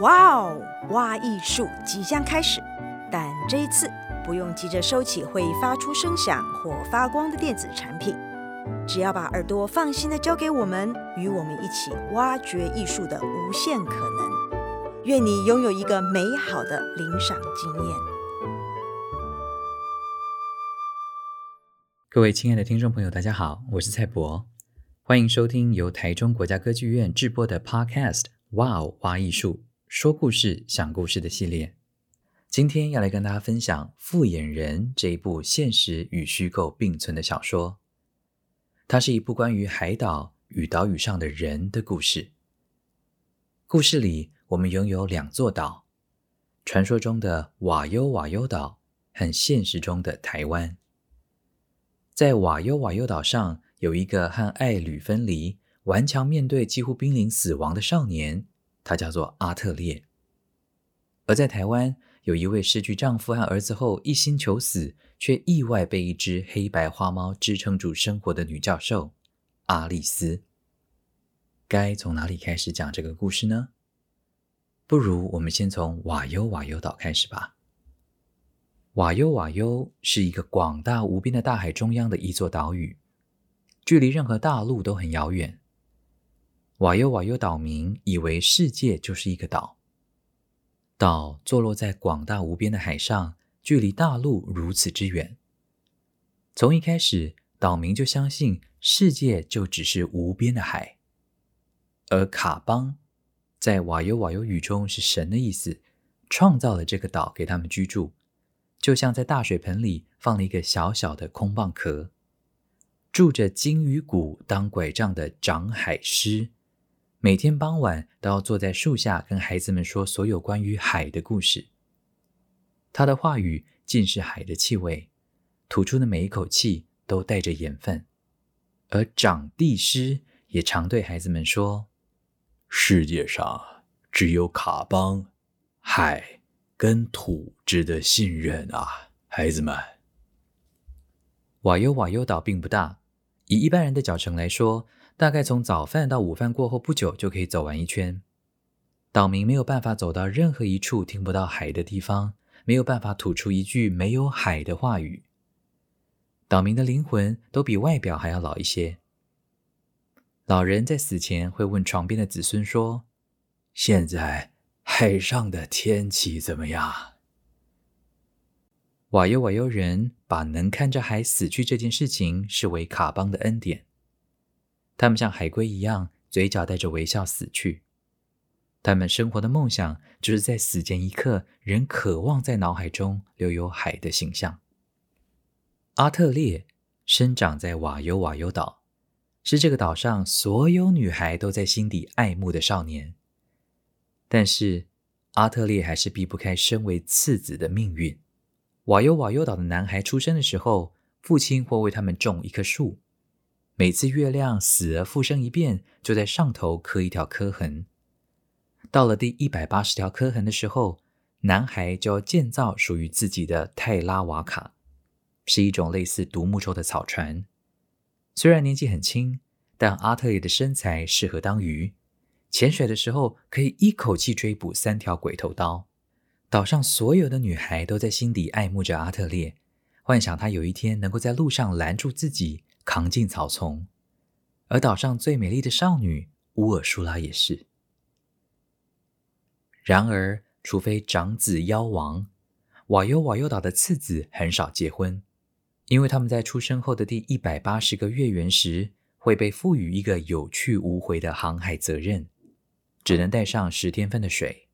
哇哦，挖艺术即将开始，但这一次不用急着收起会发出声响或发光的电子产品，只要把耳朵放心的交给我们，与我们一起挖掘艺术的无限可能。愿你拥有一个美好的聆赏经验。各位亲爱的听众朋友，大家好，我是蔡博，欢迎收听由台中国家歌剧院制播的 Podcast《哇哦挖艺术》。说故事、想故事的系列，今天要来跟大家分享《复眼人》这一部现实与虚构并存的小说。它是一部关于海岛与岛屿上的人的故事。故事里，我们拥有两座岛：传说中的瓦尤瓦尤岛和现实中的台湾。在瓦尤瓦尤岛上，有一个和爱侣分离、顽强面对几乎濒临死亡的少年。他叫做阿特烈，而在台湾，有一位失去丈夫和儿子后一心求死，却意外被一只黑白花猫支撑住生活的女教授阿丽丝。该从哪里开始讲这个故事呢？不如我们先从瓦尤瓦尤岛开始吧。瓦尤瓦尤是一个广大无边的大海中央的一座岛屿，距离任何大陆都很遥远。瓦尤瓦尤岛民以为世界就是一个岛，岛坐落在广大无边的海上，距离大陆如此之远。从一开始，岛民就相信世界就只是无边的海，而卡邦在瓦尤瓦尤语中是神的意思，创造了这个岛给他们居住，就像在大水盆里放了一个小小的空蚌壳，住着鲸鱼骨当拐杖的长海狮。每天傍晚都要坐在树下跟孩子们说所有关于海的故事。他的话语尽是海的气味，吐出的每一口气都带着盐分。而长地师也常对孩子们说：“世界上只有卡邦、海跟土值得信任啊，孩子们。”瓦尤瓦尤岛并不大，以一般人的脚程来说。大概从早饭到午饭过后不久就可以走完一圈。岛民没有办法走到任何一处听不到海的地方，没有办法吐出一句没有海的话语。岛民的灵魂都比外表还要老一些。老人在死前会问床边的子孙说：“现在海上的天气怎么样？”瓦尤瓦尤人把能看着海死去这件事情视为卡邦的恩典。他们像海龟一样，嘴角带着微笑死去。他们生活的梦想，就是在死前一刻，仍渴望在脑海中留有海的形象。阿特烈生长在瓦尤瓦尤岛，是这个岛上所有女孩都在心底爱慕的少年。但是，阿特烈还是避不开身为次子的命运。瓦尤瓦尤岛的男孩出生的时候，父亲会为他们种一棵树。每次月亮死而复生一遍，就在上头刻一条刻痕。到了第一百八十条刻痕的时候，男孩就要建造属于自己的泰拉瓦卡，是一种类似独木舟的草船。虽然年纪很轻，但阿特烈的身材适合当鱼，潜水的时候可以一口气追捕三条鬼头刀。岛上所有的女孩都在心底爱慕着阿特烈，幻想他有一天能够在路上拦住自己。扛进草丛，而岛上最美丽的少女乌尔舒拉也是。然而，除非长子夭亡，瓦尤瓦尤岛的次子很少结婚，因为他们在出生后的第一百八十个月圆时，会被赋予一个有去无回的航海责任，只能带上十天份的水，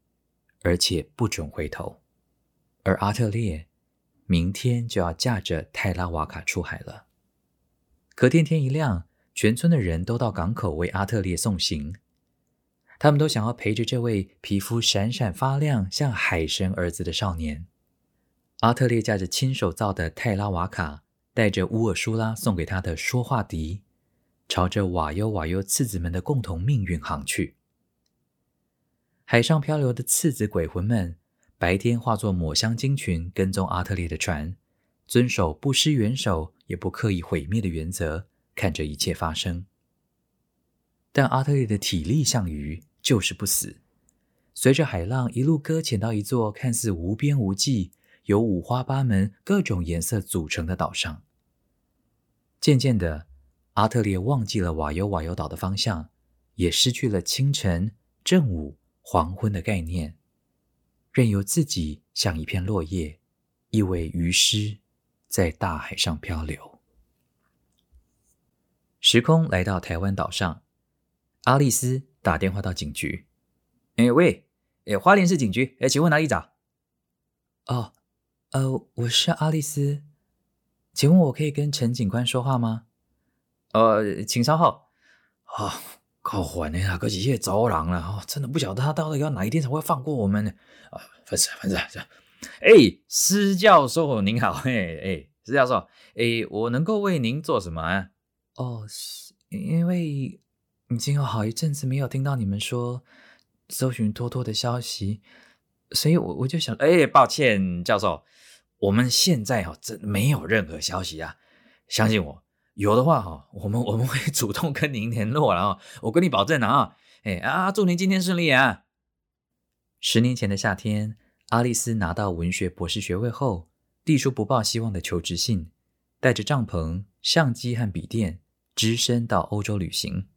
而且不准回头。而阿特烈明天就要驾着泰拉瓦卡出海了。可天天一亮，全村的人都到港口为阿特烈送行。他们都想要陪着这位皮肤闪闪发亮、像海神儿子的少年。阿特烈驾着亲手造的泰拉瓦卡，带着乌尔舒拉送给他的说话笛，朝着瓦尤瓦尤次子们的共同命运航去。海上漂流的次子鬼魂们，白天化作抹香鲸群，跟踪阿特烈的船。遵守不失援手也不刻意毁灭的原则，看着一切发生。但阿特烈的体力像鱼，就是不死，随着海浪一路搁浅到一座看似无边无际、由五花八门、各种颜色组成的岛上。渐渐的，阿特烈忘记了瓦尤瓦尤岛的方向，也失去了清晨、正午、黄昏的概念，任由自己像一片落叶，一尾鱼尸，在大海上漂流。时空来到台湾岛上，阿丽丝打电话到警局。哎喂，哎，花莲市警局，哎，请问哪里找？哦，呃，我是阿丽丝，请问我可以跟陈警官说话吗？呃，请稍后。啊、哦，靠环的啊，可是夜走廊了哈，真的不晓得他到底要哪一天才会放过我们呢？啊，烦死烦死这样。哎，施教授您好，哎哎，施教授，哎，我能够为您做什么啊？哦，是因为已经有好一阵子没有听到你们说搜寻托托的消息，所以我我就想，哎，抱歉，教授，我们现在哈真没有任何消息啊，相信我，有的话哈，我们我们会主动跟您联络了啊，我跟你保证了啊，哎啊，祝您今天顺利啊。十年前的夏天，阿丽丝拿到文学博士学位后，递出不抱希望的求职信，带着帐篷、相机和笔电。只身到欧洲旅行，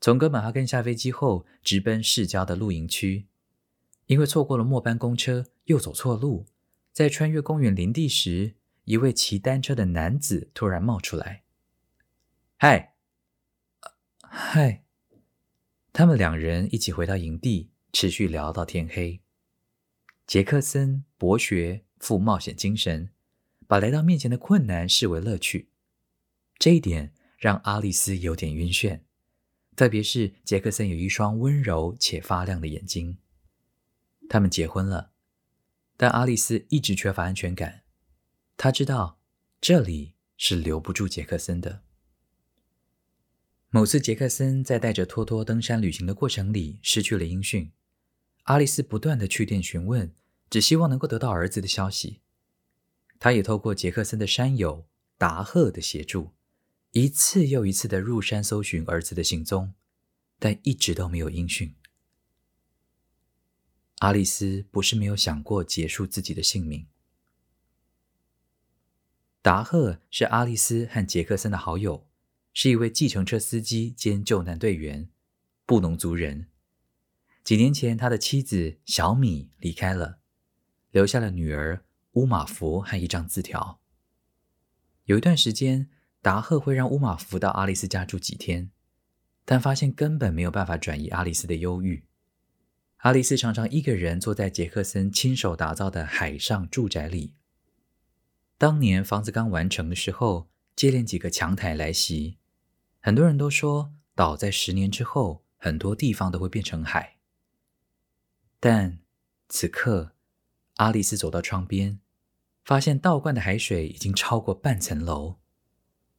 从哥本哈根下飞机后，直奔市郊的露营区。因为错过了末班公车，又走错路，在穿越公园林地时，一位骑单车的男子突然冒出来：“嗨，嗨！”他们两人一起回到营地，持续聊到天黑。杰克森博学，富冒险精神，把来到面前的困难视为乐趣。这一点。让阿丽丝有点晕眩，特别是杰克森有一双温柔且发亮的眼睛。他们结婚了，但阿丽丝一直缺乏安全感。她知道这里是留不住杰克森的。某次，杰克森在带着托托登山旅行的过程里失去了音讯。阿丽丝不断的去电询问，只希望能够得到儿子的消息。她也透过杰克森的山友达赫的协助。一次又一次的入山搜寻儿子的行踪，但一直都没有音讯。阿丽丝不是没有想过结束自己的性命。达赫是阿丽丝和杰克森的好友，是一位计程车司机兼救难队员，布农族人。几年前，他的妻子小米离开了，留下了女儿乌玛福和一张字条。有一段时间。达赫会让乌玛福到阿丽丝家住几天，但发现根本没有办法转移阿丽丝的忧郁。阿丽丝常常一个人坐在杰克森亲手打造的海上住宅里。当年房子刚完成的时候，接连几个强台来袭，很多人都说岛在十年之后，很多地方都会变成海。但此刻，阿丽丝走到窗边，发现倒灌的海水已经超过半层楼。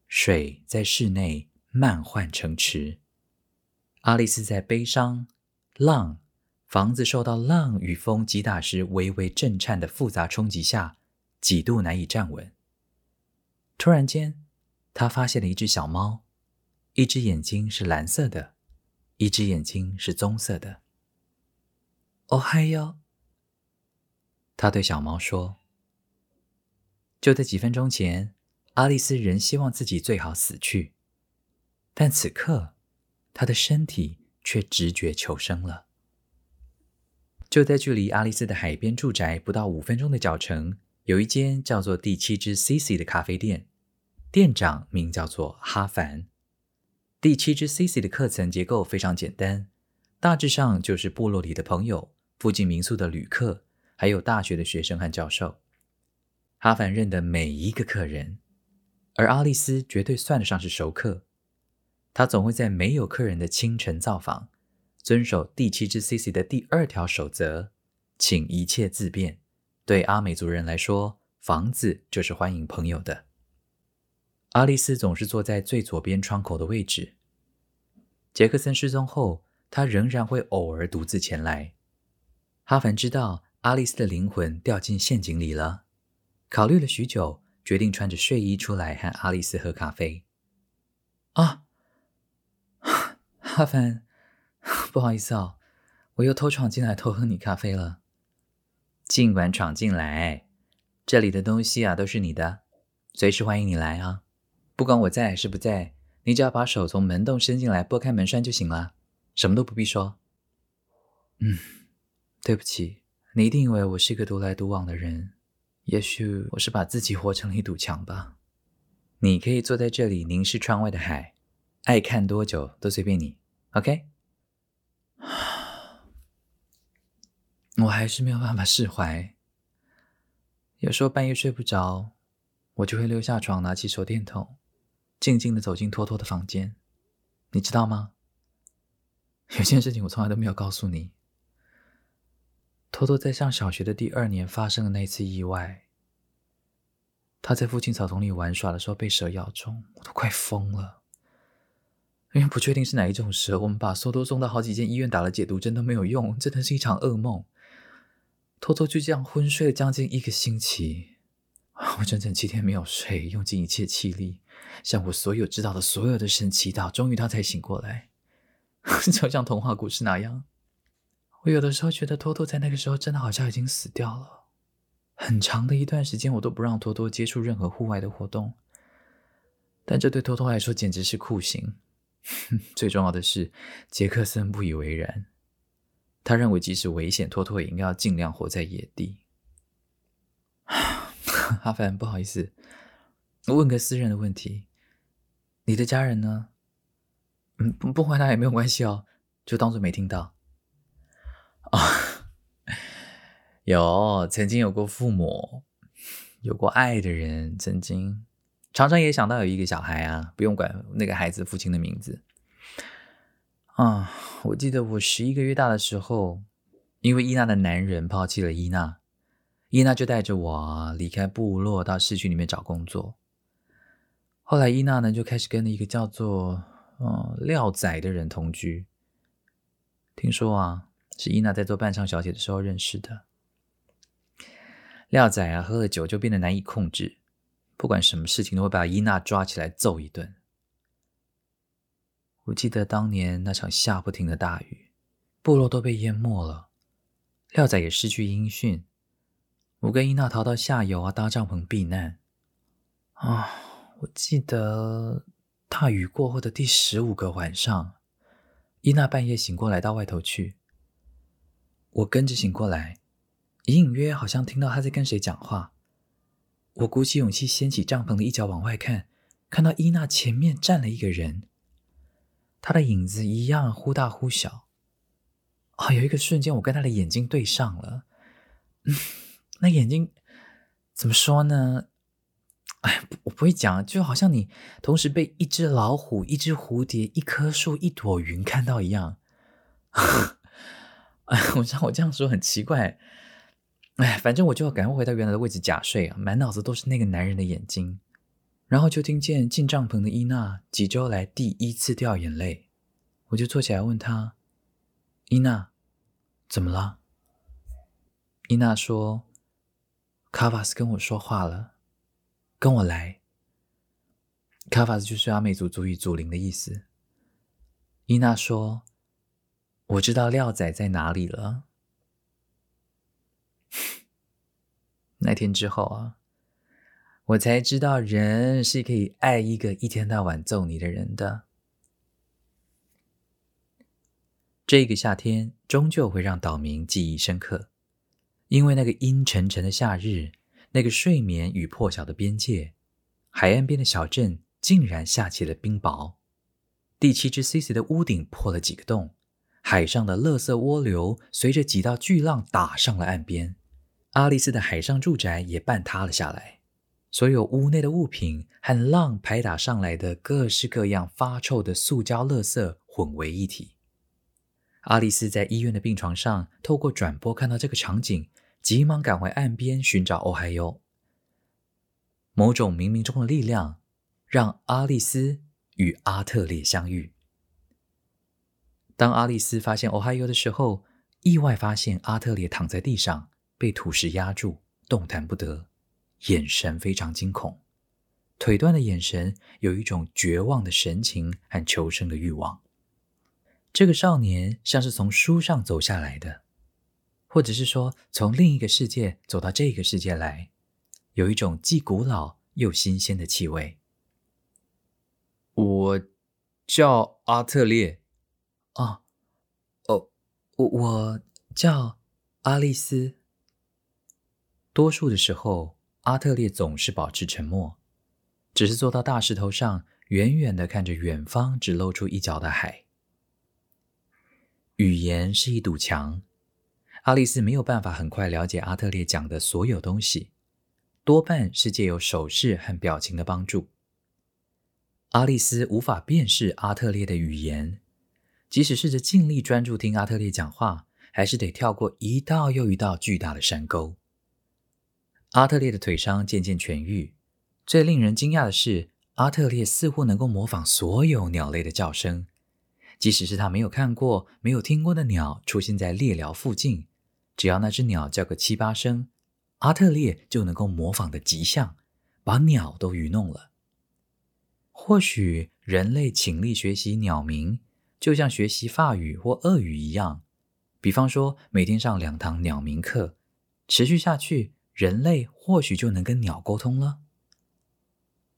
水在室内漫换成池，阿丽丝在悲伤、浪、房子受到浪与风击打时微微震颤的复杂冲击下，几度难以站稳。突然间，她发现了一只小猫，一只眼睛是蓝色的，一只眼睛是棕色的。哦嗨哟，他对小猫说：“就在几分钟前。”阿丽丝仍希望自己最好死去，但此刻，她的身体却直觉求生了。就在距离阿丽丝的海边住宅不到五分钟的脚程，有一间叫做第七只 CC” 的咖啡店，店长名叫做哈凡。第七只 CC 的课程结构非常简单，大致上就是部落里的朋友、附近民宿的旅客，还有大学的学生和教授。哈凡认得每一个客人。而阿丽丝绝对算得上是熟客，她总会在没有客人的清晨造访，遵守第七只 CC 的第二条守则，请一切自便。对阿美族人来说，房子就是欢迎朋友的。阿丽丝总是坐在最左边窗口的位置。杰克森失踪后，她仍然会偶尔独自前来。哈凡知道阿丽丝的灵魂掉进陷阱里了，考虑了许久。决定穿着睡衣出来和阿丽丝喝咖啡。啊，哈凡，不好意思哦，我又偷闯进来偷喝你咖啡了。尽管闯进来，这里的东西啊都是你的，随时欢迎你来啊！不管我在还是不在，你只要把手从门洞伸进来，拨开门栓就行了，什么都不必说。嗯，对不起，你一定以为我是一个独来独往的人，也许我是把自己活成了一堵墙吧。你可以坐在这里凝视窗外的海，爱看多久都随便你。OK？我还是没有办法释怀。有时候半夜睡不着，我就会溜下床，拿起手电筒，静静的走进托托的房间。你知道吗？有件事情我从来都没有告诉你。偷偷在上小学的第二年发生了那次意外。他在附近草丛里玩耍的时候被蛇咬中，我都快疯了。因为不确定是哪一种蛇，我们把托托送到好几间医院打了解毒针都没有用，真的是一场噩梦。偷偷就这样昏睡了将近一个星期，我整整七天没有睡，用尽一切气力，向我所有知道的所有的神祈祷，终于他才醒过来，就像童话故事那样。我有的时候觉得托托在那个时候真的好像已经死掉了，很长的一段时间我都不让托托接触任何户外的活动，但这对托托来说简直是酷刑。最重要的是，杰克森不以为然。他认为，即使危险，托托也应该要尽量活在野地。阿凡，不好意思，我问个私人的问题：你的家人呢？嗯，不回答也没有关系哦，就当做没听到。啊、有，曾经有过父母，有过爱的人，曾经常常也想到有一个小孩啊，不用管那个孩子父亲的名字。啊，我记得我十一个月大的时候，因为伊娜的男人抛弃了伊娜，伊娜就带着我离开部落到市区里面找工作。后来伊娜呢就开始跟了一个叫做嗯廖仔的人同居。听说啊，是伊娜在做伴唱小姐的时候认识的。廖仔啊，喝了酒就变得难以控制，不管什么事情都会把伊娜抓起来揍一顿。我记得当年那场下不停的大雨，部落都被淹没了，廖仔也失去音讯。我跟伊娜逃到下游啊，搭帐篷避难。啊，我记得大雨过后的第十五个晚上，伊娜半夜醒过来到外头去，我跟着醒过来，隐隐约约好像听到他在跟谁讲话。我鼓起勇气掀起帐篷的一角往外看，看到伊娜前面站了一个人。他的影子一样忽大忽小，啊、有一个瞬间，我跟他的眼睛对上了，嗯，那眼睛怎么说呢？哎，我不会讲，就好像你同时被一只老虎、一只蝴蝶、一棵树、一朵云看到一样。哎，我知道我这样说很奇怪，哎，反正我就要赶快回到原来的位置假睡啊，满脑子都是那个男人的眼睛。然后就听见进帐篷的伊娜几周来第一次掉眼泪，我就坐起来问她：“伊娜，怎么了？”伊娜说：“卡瓦斯跟我说话了，跟我来。”卡瓦斯就是阿美族族语“祖灵”的意思。伊娜说：“我知道廖仔在哪里了。”那天之后啊。我才知道，人是可以爱一个一天到晚揍你的人的。这个夏天终究会让岛民记忆深刻，因为那个阴沉沉的夏日，那个睡眠与破晓的边界，海岸边的小镇竟然下起了冰雹。第七只 CC 的屋顶破了几个洞，海上的垃圾涡流随着几道巨浪打上了岸边，阿丽丝的海上住宅也半塌了下来。所有屋内的物品和浪拍打上来的各式各样发臭的塑胶垃圾混为一体。阿丽丝在医院的病床上，透过转播看到这个场景，急忙赶回岸边寻找欧海优。某种冥冥中的力量，让阿丽丝与阿特烈相遇。当阿丽丝发现欧海优的时候，意外发现阿特烈躺在地上，被土石压住，动弹不得。眼神非常惊恐，腿断的眼神有一种绝望的神情和求生的欲望。这个少年像是从书上走下来的，或者是说从另一个世界走到这个世界来，有一种既古老又新鲜的气味。我叫阿特烈。哦，哦，我我叫阿丽丝。多数的时候，阿特烈总是保持沉默，只是坐到大石头上，远远的看着远方只露出一角的海。语言是一堵墙，阿丽丝没有办法很快了解阿特烈讲的所有东西，多半是借由手势和表情的帮助。阿丽丝无法辨识阿特烈的语言，即使试着尽力专注听阿特烈讲话，还是得跳过一道又一道巨大的山沟。阿特烈的腿伤渐渐痊愈，最令人惊讶的是，阿特烈似乎能够模仿所有鸟类的叫声，即使是他没有看过、没有听过的鸟出现在猎寮附近，只要那只鸟叫个七八声，阿特烈就能够模仿得极像，把鸟都愚弄了。或许人类倾力学习鸟鸣，就像学习法语或俄语一样，比方说每天上两堂鸟鸣课，持续下去。人类或许就能跟鸟沟通了。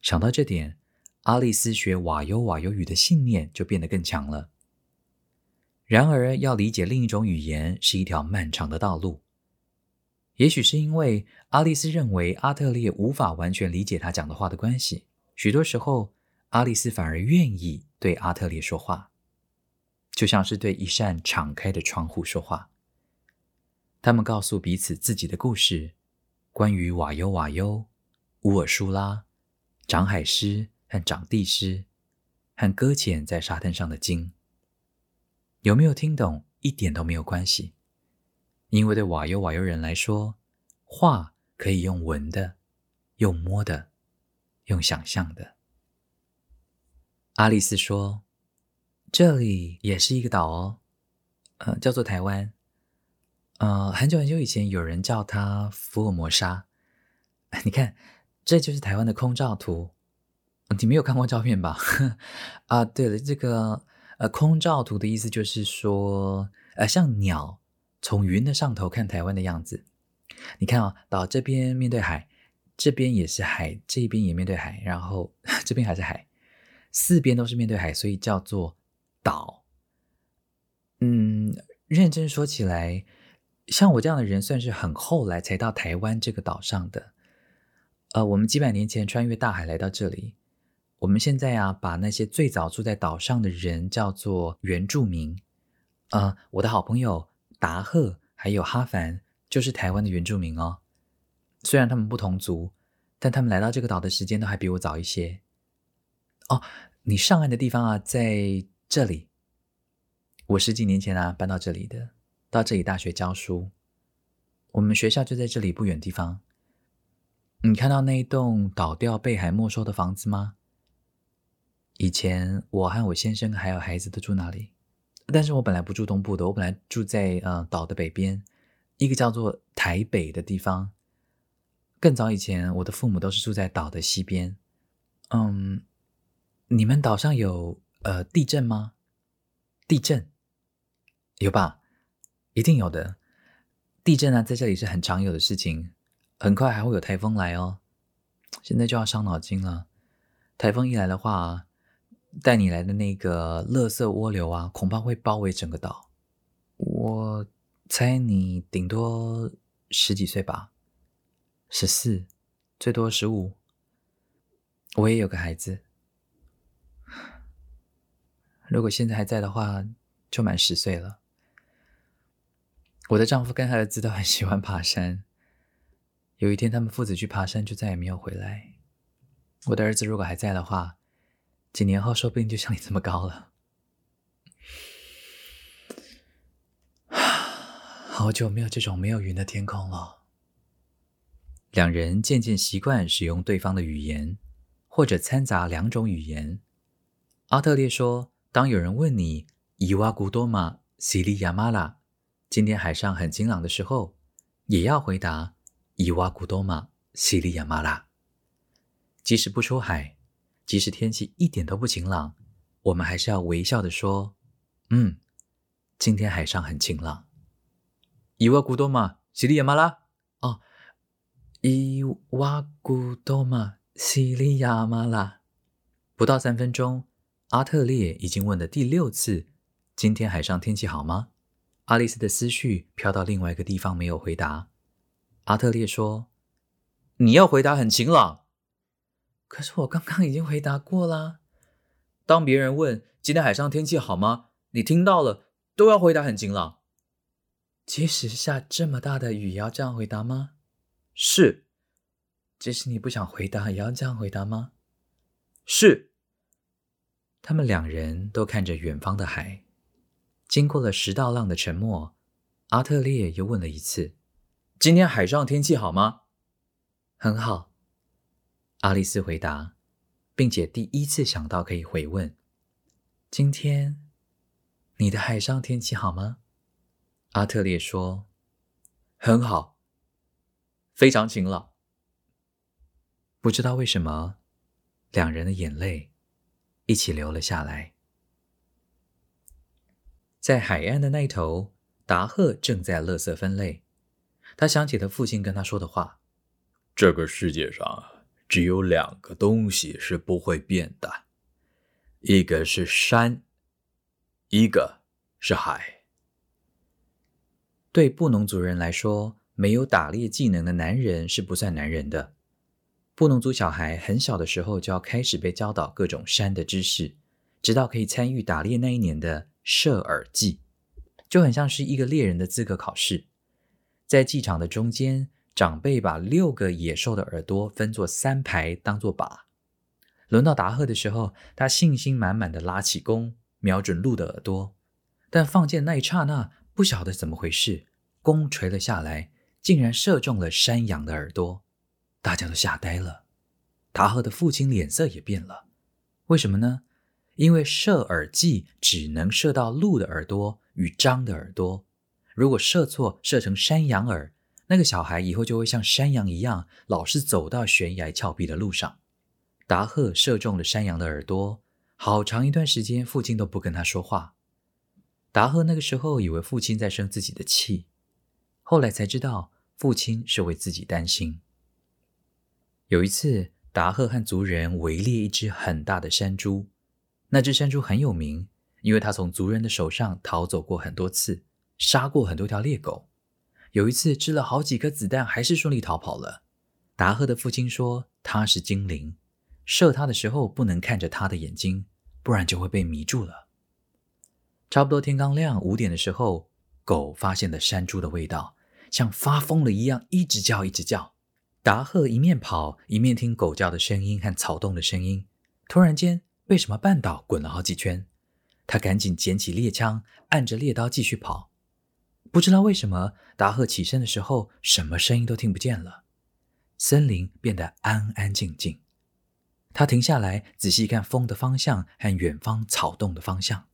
想到这点，阿丽丝学瓦尤瓦尤语的信念就变得更强了。然而，要理解另一种语言是一条漫长的道路。也许是因为阿丽丝认为阿特烈无法完全理解他讲的话的关系，许多时候阿丽丝反而愿意对阿特烈说话，就像是对一扇敞开的窗户说话。他们告诉彼此自己的故事。关于瓦尤瓦尤、乌尔舒拉、长海狮和长地狮，和搁浅在沙滩上的鲸，有没有听懂？一点都没有关系，因为对瓦尤瓦尤人来说，话可以用闻的、用摸的、用想象的。阿丽丝说：“这里也是一个岛哦，呃，叫做台湾。”呃，很久很久以前，有人叫它福尔摩沙。你看，这就是台湾的空照图。你没有看过照片吧？啊，对了，这个呃，空照图的意思就是说，呃，像鸟从云的上头看台湾的样子。你看啊、哦，岛这边面对海，这边也是海，这边也面对海，然后 这边还是海，四边都是面对海，所以叫做岛。嗯，认真说起来。像我这样的人，算是很后来才到台湾这个岛上的。呃，我们几百年前穿越大海来到这里。我们现在啊，把那些最早住在岛上的人叫做原住民。呃，我的好朋友达赫还有哈凡就是台湾的原住民哦。虽然他们不同族，但他们来到这个岛的时间都还比我早一些。哦，你上岸的地方啊，在这里。我十几年前啊，搬到这里的。到这里大学教书，我们学校就在这里不远地方。你看到那一栋倒掉、被海没收的房子吗？以前我和我先生还有孩子都住那里，但是我本来不住东部的，我本来住在呃岛的北边，一个叫做台北的地方。更早以前，我的父母都是住在岛的西边。嗯，你们岛上有呃地震吗？地震有吧？一定有的，地震啊，在这里是很常有的事情。很快还会有台风来哦，现在就要伤脑筋了。台风一来的话，带你来的那个垃圾涡流啊，恐怕会包围整个岛。我猜你顶多十几岁吧，十四，最多十五。我也有个孩子，如果现在还在的话，就满十岁了。我的丈夫跟儿子都很 喜欢爬山。有一天，他们父子去爬山，就再也没有回来。我的儿子如果还在的话，几年后说不定就像你这么高了。好久没有这种没有云的天空了。两人渐渐习惯使用对方的语言，或者掺杂两种语言。阿特烈说：“当有人问你‘伊瓦古多玛西里亚玛拉’。”今天海上很晴朗的时候，也要回答伊瓦古多玛西里亚马拉。即使不出海，即使天气一点都不晴朗，我们还是要微笑的说：“嗯，今天海上很晴朗。伊瓦古多玛西里亚马拉哦，伊瓦古多玛西里亚马拉。不到三分钟，阿特烈已经问了第六次：“今天海上天气好吗？”阿丽丝的思绪飘到另外一个地方，没有回答。阿特烈说：“你要回答很晴朗。”可是我刚刚已经回答过啦。当别人问今天海上天气好吗，你听到了都要回答很晴朗。即使下这么大的雨，也要这样回答吗？是。即使你不想回答，也要这样回答吗？是。他们两人都看着远方的海，经过了十道浪的沉默，阿特烈又问了一次：“今天海上天气好吗？”“很好。”阿丽丝回答，并且第一次想到可以回问：“今天你的海上天气好吗？”阿特烈说：“很好，非常晴朗。”不知道为什么，两人的眼泪一起留了下来。在海岸的那一头，达赫正在垃圾分类。他想起了父亲跟他说的话：“这个世界上只有两个东西是不会变的，一个是山，一个是海。”对布农族人来说，没有打猎技能的男人是不算男人的。布农族小孩很小的时候就要开始被教导各种山的知识，直到可以参与打猎那一年的射耳祭，就很像是一个猎人的资格考试。在祭场的中间，长辈把六个野兽的耳朵分作三排，当作靶。轮到达赫的时候，他信心满满的拉起弓，瞄准鹿的耳朵，但放箭那一刹那。不晓得怎么回事，弓垂了下来，竟然射中了山羊的耳朵，大家都吓呆了。达赫的父亲脸色也变了，为什么呢？因为射耳祭只能射到鹿的耳朵与獐的耳朵，如果射错，射成山羊耳，那个小孩以后就会像山羊一样，老是走到悬崖峭壁的路上。达赫射中了山羊的耳朵，好长一段时间，父亲都不跟他说话。达赫那个时候以为父亲在生自己的气，后来才知道父亲是为自己担心。有一次，达赫和族人围猎一只很大的山猪，那只山猪很有名，因为他从族人的手上逃走过很多次，杀过很多条猎狗。有一次吃了好几颗子弹，还是顺利逃跑了。达赫的父亲说他是精灵，射他的时候不能看着他的眼睛，不然就会被迷住了。差不多天刚亮五点的时候，狗发现了山猪的味道，像发疯了一样，一直叫，一直叫。达赫一面跑，一面听狗叫的声音和草动的声音。突然间，被什么绊倒，滚了好几圈。他赶紧捡起猎枪，按着猎刀继续跑。不知道为什么，达赫起身的时候，什么声音都听不见了。森林变得安安静静。他停下来，仔细看风的方向和远方草动的方向。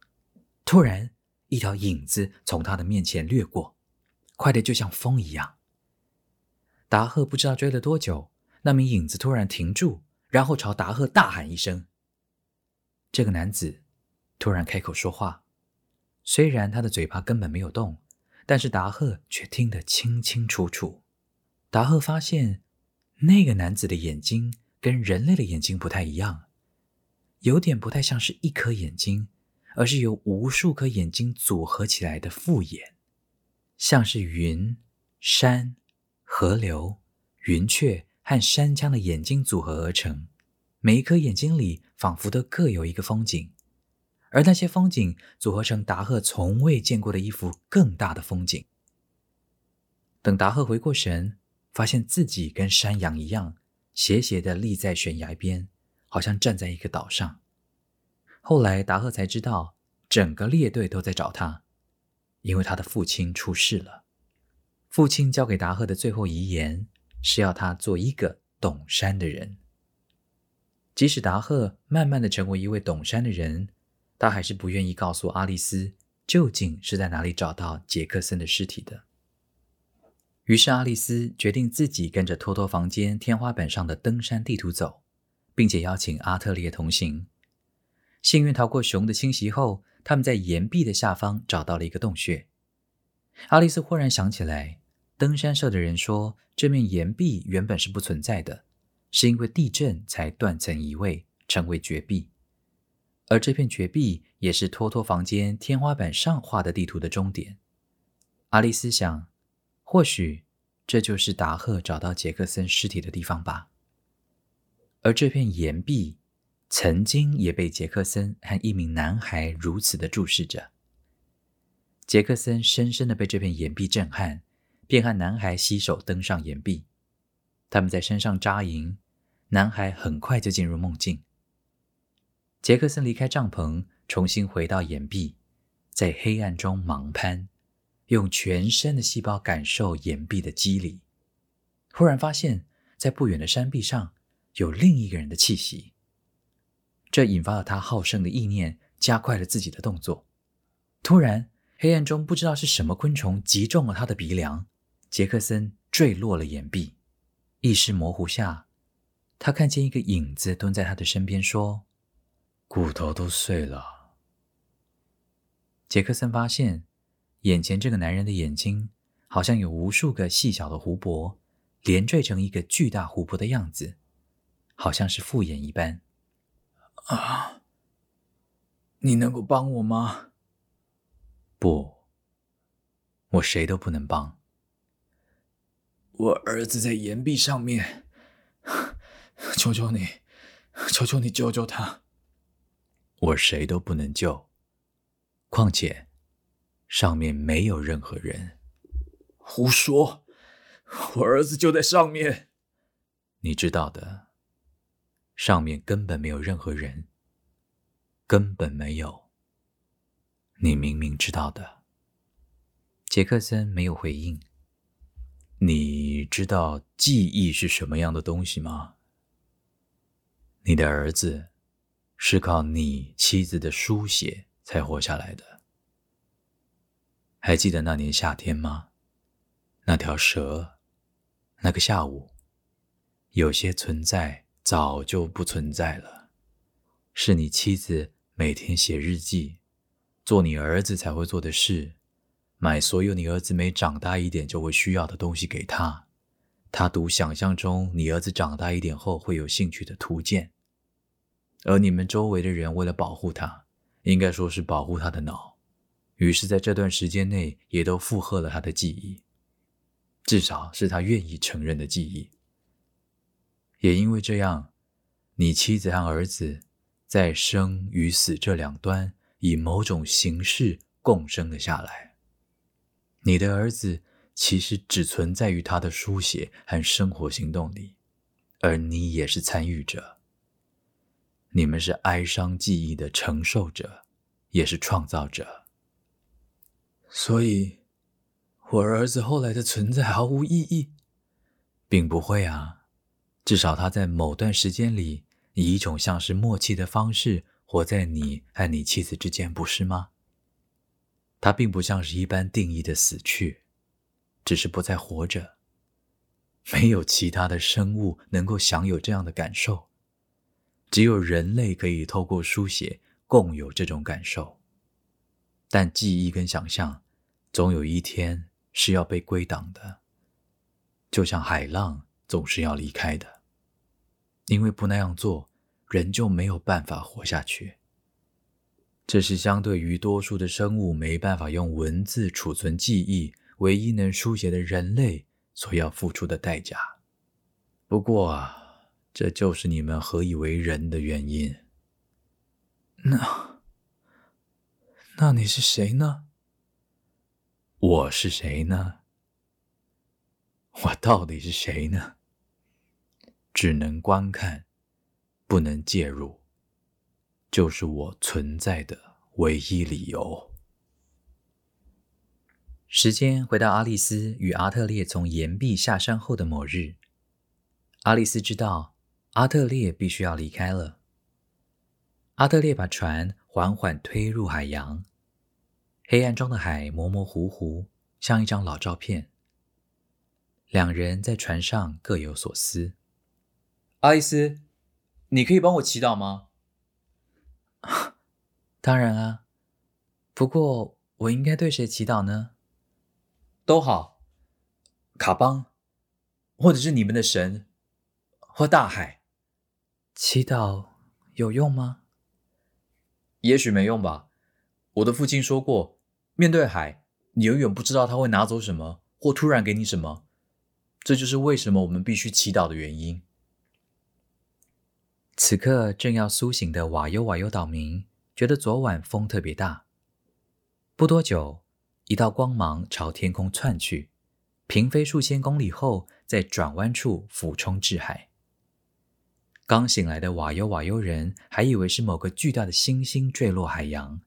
突然，一条影子从他的面前掠过，快的就像风一样。达赫不知道追了多久，那名影子突然停住，然后朝达赫大喊一声。这个男子突然开口说话，虽然他的嘴巴根本没有动，但是达赫却听得清清楚楚。达赫发现，那个男子的眼睛跟人类的眼睛不太一样，有点不太像是一颗眼睛。而是由无数颗眼睛组合起来的复眼，像是云、山、河流、云雀和山羌的眼睛组合而成。每一颗眼睛里仿佛都各有一个风景，而那些风景组合成达赫从未见过的一幅更大的风景。等达赫回过神，发现自己跟山羊一样，斜斜地立在悬崖边，好像站在一个岛上。后来，达赫才知道，整个列队都在找他，因为他的父亲出事了。父亲交给达赫的最后遗言是要他做一个懂山的人。即使达赫慢慢的成为一位懂山的人，他还是不愿意告诉阿丽丝究竟是在哪里找到杰克森的尸体的。于是，阿丽丝决定自己跟着托托房间天花板上的登山地图走，并且邀请阿特烈同行。幸运逃过熊的侵袭后，他们在岩壁的下方找到了一个洞穴。阿丽丝忽然想起来，登山社的人说，这面岩壁原本是不存在的，是因为地震才断层移位，成为绝壁。而这片绝壁也是托托房间天花板上画的地图的终点。阿丽丝想，或许这就是达赫找到杰克森尸体的地方吧。而这片岩壁。曾经也被杰克森和一名男孩如此的注视着。杰克森深深的被这片岩壁震撼，便和男孩携手登上岩壁。他们在山上扎营，男孩很快就进入梦境。杰克森离开帐篷，重新回到岩壁，在黑暗中盲攀，用全身的细胞感受岩壁的肌理。忽然发现，在不远的山壁上有另一个人的气息。这引发了他好胜的意念，加快了自己的动作。突然，黑暗中不知道是什么昆虫击中了他的鼻梁，杰克森坠落了岩壁。意识模糊下，他看见一个影子蹲在他的身边，说：“骨头都碎了。”杰克森发现，眼前这个男人的眼睛好像有无数个细小的湖泊，连缀成一个巨大湖泊的样子，好像是复眼一般。啊！你能够帮我吗？不，我谁都不能帮。我儿子在岩壁上面，求求你，求求你救救他！我谁都不能救，况且上面没有任何人。胡说！我儿子就在上面。你知道的。上面根本没有任何人，根本没有。你明明知道的。杰克森没有回应。你知道记忆是什么样的东西吗？你的儿子是靠你妻子的书写才活下来的。还记得那年夏天吗？那条蛇，那个下午，有些存在。早就不存在了，是你妻子每天写日记，做你儿子才会做的事，买所有你儿子每长大一点就会需要的东西给他，他读想象中你儿子长大一点后会有兴趣的图鉴，而你们周围的人为了保护他，应该说是保护他的脑，于是在这段时间内也都附和了他的记忆，至少是他愿意承认的记忆。也因为这样，你妻子和儿子在生与死这两端以某种形式共生了下来。你的儿子其实只存在于他的书写和生活行动里，而你也是参与者。你们是哀伤记忆的承受者，也是创造者。所以，我儿子后来的存在毫无意义，并不会啊。至少他在某段时间里，以一种像是默契的方式活在你和你妻子之间，不是吗？它并不像是一般定义的死去，只是不再活着。没有其他的生物能够享有这样的感受，只有人类可以透过书写共有这种感受。但记忆跟想象，总有一天是要被归档的，就像海浪。总是要离开的，因为不那样做，人就没有办法活下去。这是相对于多数的生物没办法用文字储存记忆，唯一能书写的人类所要付出的代价。不过，这就是你们何以为人的原因。那，那你是谁呢？我是谁呢？我到底是谁呢？只能观看，不能介入，就是我存在的唯一理由。时间回到阿丽丝与阿特烈从岩壁下山后的某日，阿丽丝知道阿特烈必须要离开了。阿特烈把船缓缓推入海洋，黑暗中的海模模糊糊，像一张老照片。两人在船上各有所思。阿丽丝，你可以帮我祈祷吗？当然啊，不过我应该对谁祈祷呢？都好，卡邦，或者是你们的神，或大海。祈祷有用吗？也许没用吧。我的父亲说过，面对海，你永远不知道他会拿走什么，或突然给你什么。这就是为什么我们必须祈祷的原因。此刻正要苏醒的瓦尤瓦尤岛民觉得昨晚风特别大。不多久，一道光芒朝天空窜去，平飞数千公里后，在转弯处俯冲至海。刚醒来的瓦尤瓦尤人还以为是某个巨大的星星坠落海洋。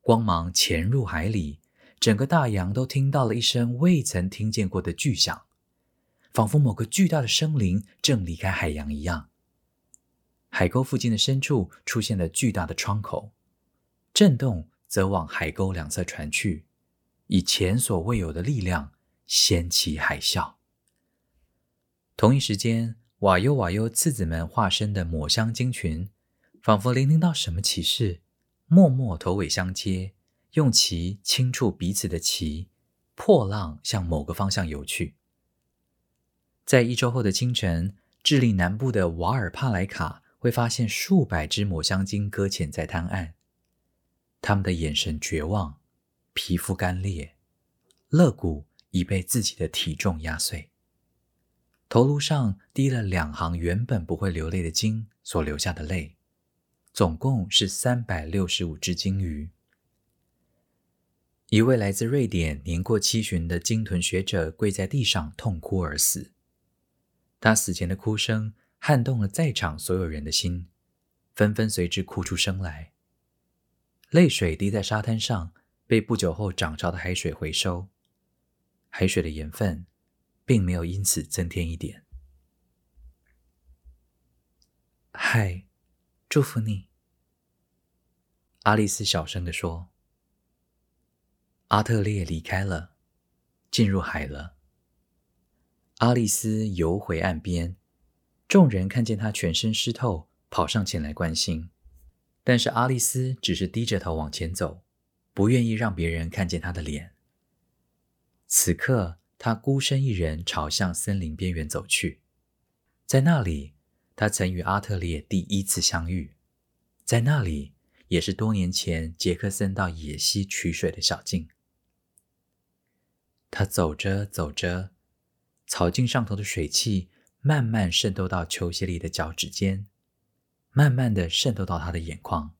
光芒潜入海里，整个大洋都听到了一声未曾听见过的巨响，仿佛某个巨大的生灵正离开海洋一样。海沟附近的深处出现了巨大的窗口，震动则往海沟两侧传去，以前所未有的力量掀起海啸。同一时间，瓦尤瓦尤次子们化身的抹香鲸群，仿佛聆听到什么启示，默默头尾相接，用鳍轻触彼此的鳍，破浪向某个方向游去。在一周后的清晨，智利南部的瓦尔帕莱卡。会发现数百只抹香鲸搁浅在滩岸，他们的眼神绝望，皮肤干裂，肋骨已被自己的体重压碎，头颅上滴了两行原本不会流泪的鲸所流下的泪，总共是三百六十五只鲸鱼。一位来自瑞典年过七旬的鲸豚学者跪在地上痛哭而死，他死前的哭声。撼动了在场所有人的心，纷纷随之哭出声来。泪水滴在沙滩上，被不久后涨潮的海水回收。海水的盐分并没有因此增添一点。嗨，祝福你，阿丽丝小声地说。阿特烈离开了，进入海了。阿丽丝游回岸边。众人看见他全身湿透，跑上前来关心，但是阿丽丝只是低着头往前走，不愿意让别人看见他的脸。此刻，他孤身一人朝向森林边缘走去，在那里，他曾与阿特烈第一次相遇，在那里，也是多年前杰克森到野溪取水的小径。他走着走着，草茎上头的水汽。慢慢渗透到球鞋里的脚趾间，慢慢的渗透到他的眼眶。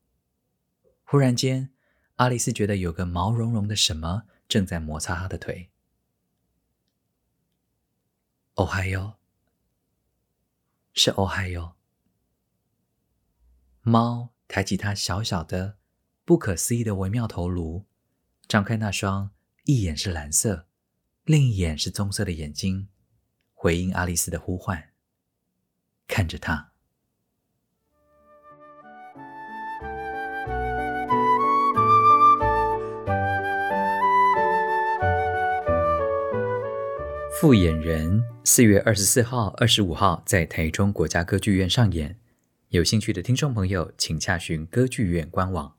忽然间，阿丽丝觉得有个毛茸茸的什么正在摩擦她的腿。哦嗨哟，是哦嗨哟。猫抬起它小小的、不可思议的微妙头颅，张开那双一眼是蓝色，另一眼是棕色的眼睛。回应阿丽丝的呼唤，看着她。复演人四月二十四号、二十五号在台中国家歌剧院上演，有兴趣的听众朋友，请洽询歌剧院官网。